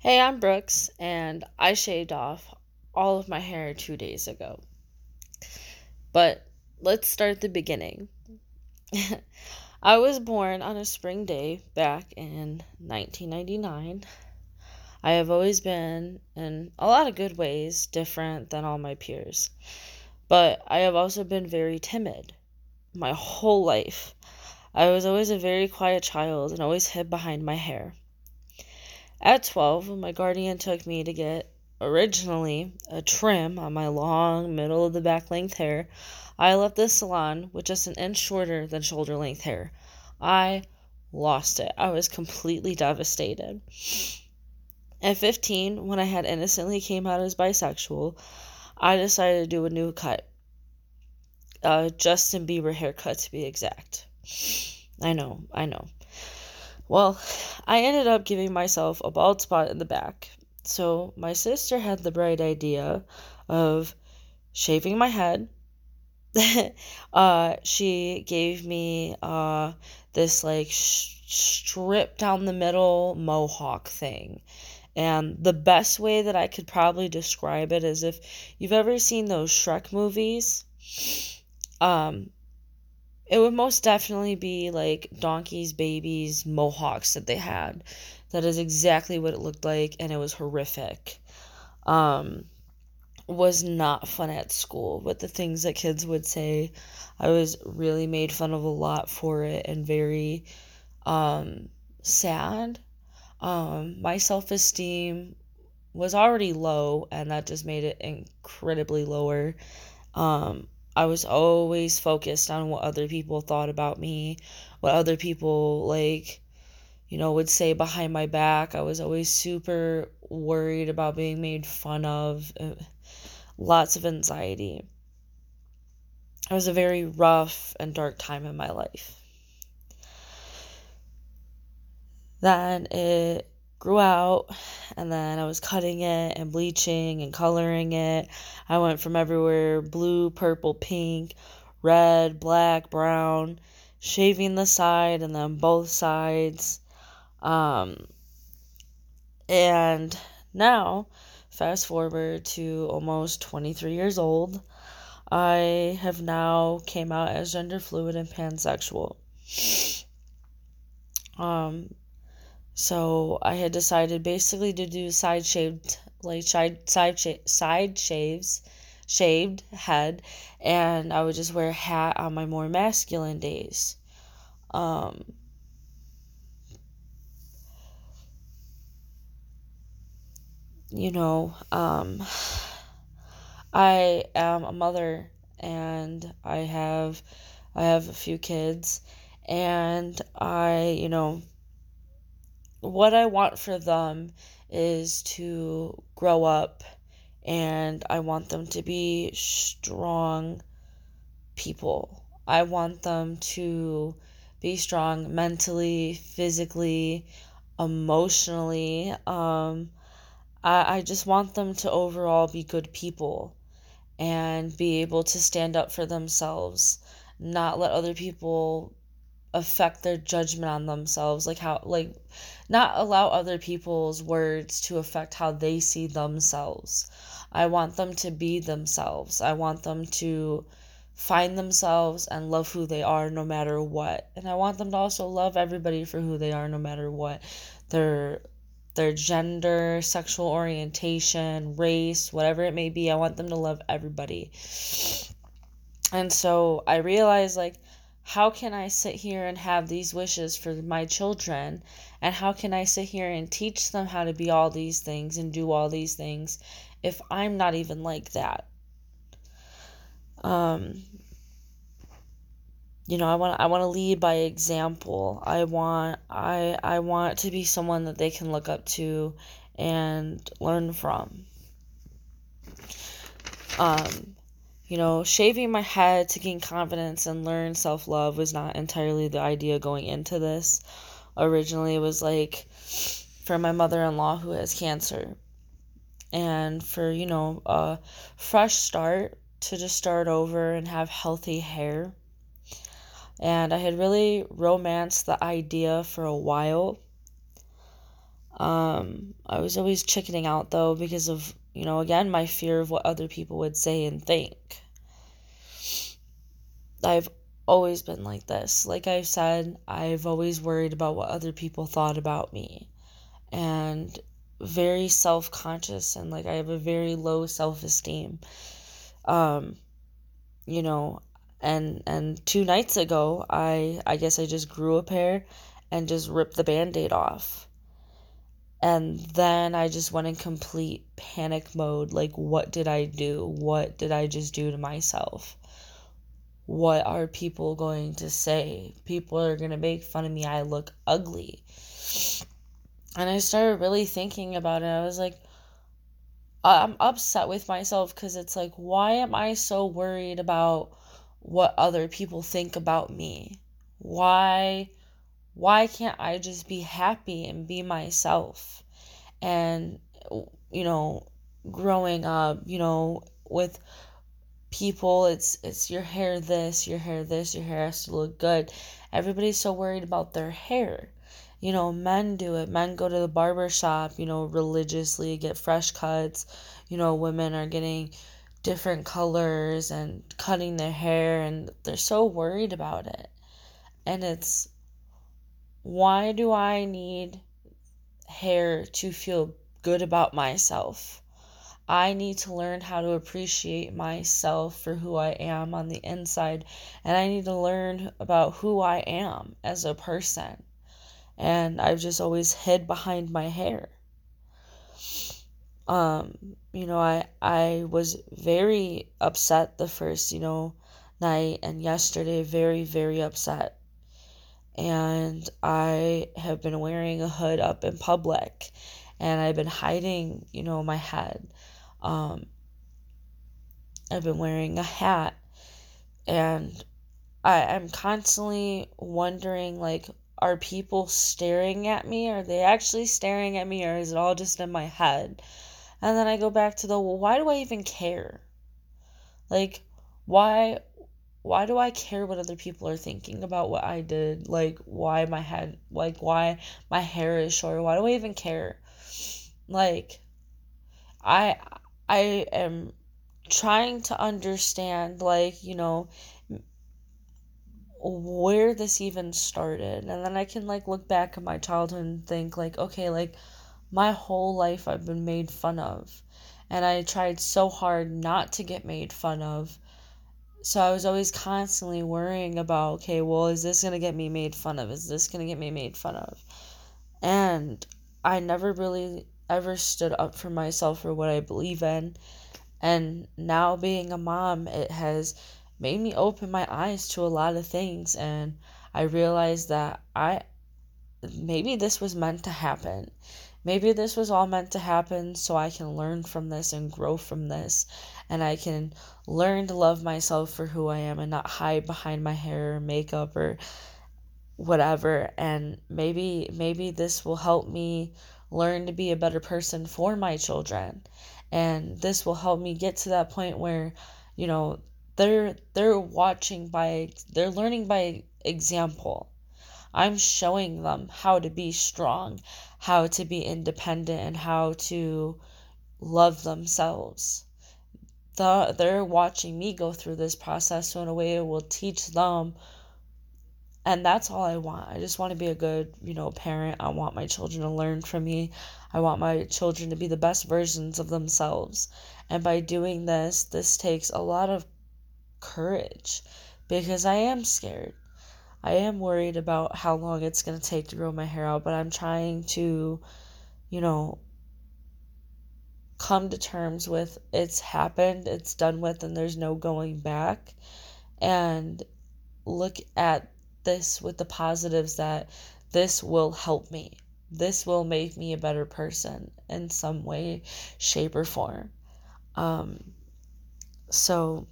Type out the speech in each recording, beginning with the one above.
Hey, I'm Brooks, and I shaved off all of my hair two days ago. But let's start at the beginning. I was born on a spring day back in 1999. I have always been, in a lot of good ways, different than all my peers. But I have also been very timid my whole life. I was always a very quiet child and always hid behind my hair. At 12, my guardian took me to get originally a trim on my long, middle of the back length hair, I left the salon with just an inch shorter than shoulder length hair. I lost it. I was completely devastated. At 15, when I had innocently came out as bisexual, I decided to do a new cut. Uh, Justin Bieber haircut to be exact. I know, I know. Well, I ended up giving myself a bald spot in the back. So my sister had the bright idea of shaving my head. uh, she gave me uh, this like sh- strip down the middle mohawk thing. And the best way that I could probably describe it is if you've ever seen those Shrek movies, um, it would most definitely be like donkeys, babies, mohawks that they had. That is exactly what it looked like, and it was horrific. Um, was not fun at school with the things that kids would say. I was really made fun of a lot for it and very um, sad. Um, my self esteem was already low, and that just made it incredibly lower. Um, I was always focused on what other people thought about me, what other people like, you know, would say behind my back. I was always super worried about being made fun of. Uh, lots of anxiety. It was a very rough and dark time in my life. Then it grew out and then I was cutting it and bleaching and coloring it. I went from everywhere blue, purple, pink, red, black, brown, shaving the side and then both sides. Um, and now, fast forward to almost 23 years old, I have now came out as gender fluid and pansexual. Um, so I had decided basically to do side shaved, like side side side shaves, shaved head, and I would just wear a hat on my more masculine days. Um, you know, um, I am a mother and I have I have a few kids and I, you know, what I want for them is to grow up and I want them to be strong people. I want them to be strong mentally, physically, emotionally. Um, I, I just want them to overall be good people and be able to stand up for themselves, not let other people affect their judgment on themselves like how like not allow other people's words to affect how they see themselves. I want them to be themselves. I want them to find themselves and love who they are no matter what. And i want them to also love everybody for who they are no matter what. Their their gender sexual orientation race whatever it may be i want them to love everybody. And so i realized like how can I sit here and have these wishes for my children? And how can I sit here and teach them how to be all these things and do all these things if I'm not even like that? Um, you know, I want I want to lead by example. I want I I want to be someone that they can look up to and learn from. Um, you know, shaving my head to gain confidence and learn self love was not entirely the idea going into this. Originally, it was like for my mother in law who has cancer. And for, you know, a fresh start to just start over and have healthy hair. And I had really romanced the idea for a while. Um, I was always chickening out though because of, you know, again, my fear of what other people would say and think. I've always been like this. Like I've said, I've always worried about what other people thought about me. And very self-conscious and like I have a very low self-esteem. Um you know, and and two nights ago, I I guess I just grew a pair and just ripped the band-aid off. And then I just went in complete panic mode like what did I do? What did I just do to myself? what are people going to say? People are going to make fun of me. I look ugly. And I started really thinking about it. I was like, I'm upset with myself because it's like, why am I so worried about what other people think about me? Why why can't I just be happy and be myself? And you know, growing up, you know, with people it's it's your hair this your hair this your hair has to look good. Everybody's so worried about their hair. You know men do it. Men go to the barber shop you know religiously get fresh cuts. You know women are getting different colors and cutting their hair and they're so worried about it. And it's why do i need hair to feel good about myself I need to learn how to appreciate myself for who I am on the inside. And I need to learn about who I am as a person. And I've just always hid behind my hair. Um, you know, I I was very upset the first, you know, night and yesterday very very upset. And I have been wearing a hood up in public and I've been hiding, you know, my head um, I've been wearing a hat and I, I'm constantly wondering like are people staring at me? Are they actually staring at me or is it all just in my head? And then I go back to the well, why do I even care? Like why why do I care what other people are thinking about what I did? Like why my head like why my hair is short? Why do I even care? Like I I am trying to understand, like, you know, where this even started. And then I can, like, look back at my childhood and think, like, okay, like, my whole life I've been made fun of. And I tried so hard not to get made fun of. So I was always constantly worrying about, okay, well, is this going to get me made fun of? Is this going to get me made fun of? And I never really ever stood up for myself or what I believe in. And now being a mom, it has made me open my eyes to a lot of things and I realized that I maybe this was meant to happen. Maybe this was all meant to happen so I can learn from this and grow from this and I can learn to love myself for who I am and not hide behind my hair or makeup or whatever and maybe maybe this will help me learn to be a better person for my children. And this will help me get to that point where, you know, they're they're watching by they're learning by example. I'm showing them how to be strong, how to be independent and how to love themselves. The, they're watching me go through this process so in a way it will teach them and that's all I want. I just want to be a good, you know, parent. I want my children to learn from me. I want my children to be the best versions of themselves. And by doing this, this takes a lot of courage because I am scared. I am worried about how long it's going to take to grow my hair out, but I'm trying to, you know, come to terms with it's happened, it's done with, and there's no going back. And look at this with the positives that this will help me. This will make me a better person in some way, shape, or form. Um, so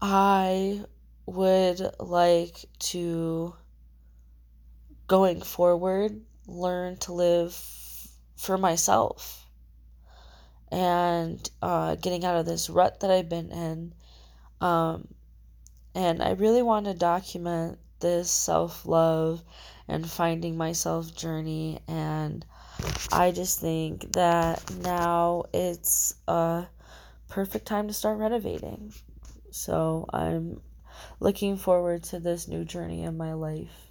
I would like to, going forward, learn to live for myself and uh, getting out of this rut that I've been in. Um, and I really want to document this self love and finding myself journey. And I just think that now it's a perfect time to start renovating. So I'm looking forward to this new journey in my life.